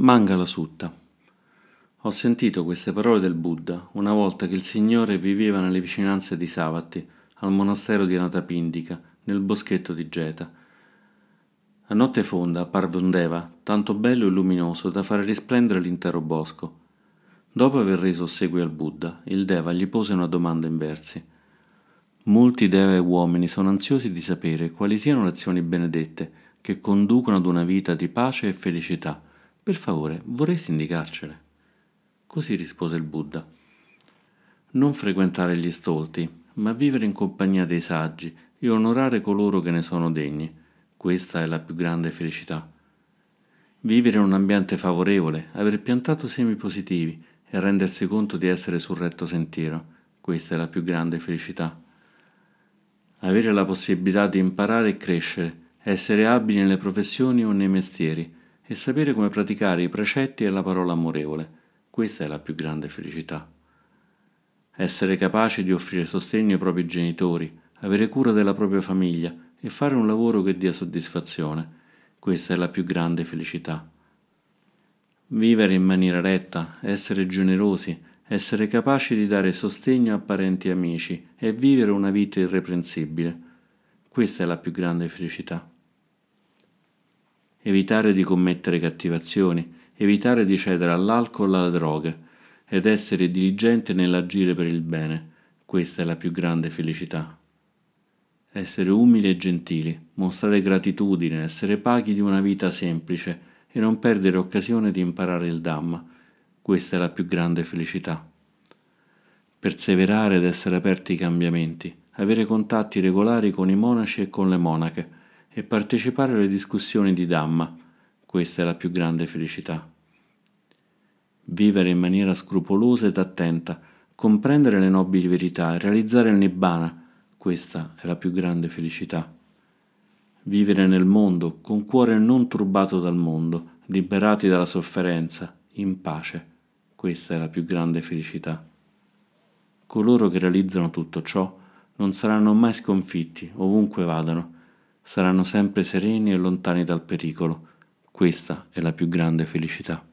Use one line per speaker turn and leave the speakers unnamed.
Mangala Sutta. Ho sentito queste parole del Buddha una volta che il Signore viveva nelle vicinanze di Savatti, al monastero di Anatapindika, nel boschetto di Geta. A notte fonda apparve un Deva, tanto bello e luminoso da fare risplendere l'intero bosco. Dopo aver reso ossequio al Buddha, il Deva gli pose una domanda in versi. Molti Deva e uomini sono ansiosi di sapere quali siano le azioni benedette che conducono ad una vita di pace e felicità. Per favore, vorresti indicarcele? Così rispose il Buddha. Non frequentare gli stolti, ma vivere in compagnia dei saggi e onorare coloro che ne sono degni. Questa è la più grande felicità. Vivere in un ambiente favorevole, aver piantato semi positivi e rendersi conto di essere sul retto sentiero. Questa è la più grande felicità. Avere la possibilità di imparare e crescere, essere abili nelle professioni o nei mestieri e sapere come praticare i precetti e la parola amorevole. Questa è la più grande felicità. Essere capaci di offrire sostegno ai propri genitori, avere cura della propria famiglia e fare un lavoro che dia soddisfazione. Questa è la più grande felicità. Vivere in maniera retta, essere generosi, essere capaci di dare sostegno a parenti e amici e vivere una vita irreprensibile. Questa è la più grande felicità. Evitare di commettere cattivazioni, evitare di cedere all'alcol e alle droghe ed essere diligente nell'agire per il bene. Questa è la più grande felicità. Essere umili e gentili, mostrare gratitudine, essere paghi di una vita semplice e non perdere occasione di imparare il Dhamma. Questa è la più grande felicità. Perseverare ed essere aperti ai cambiamenti, avere contatti regolari con i monaci e con le monache e partecipare alle discussioni di Dhamma. Questa è la più grande felicità. Vivere in maniera scrupolosa ed attenta, comprendere le nobili verità e realizzare il Nibbana. Questa è la più grande felicità. Vivere nel mondo con cuore non turbato dal mondo, liberati dalla sofferenza, in pace. Questa è la più grande felicità. Coloro che realizzano tutto ciò non saranno mai sconfitti ovunque vadano, saranno sempre sereni e lontani dal pericolo. Questa è la più grande felicità.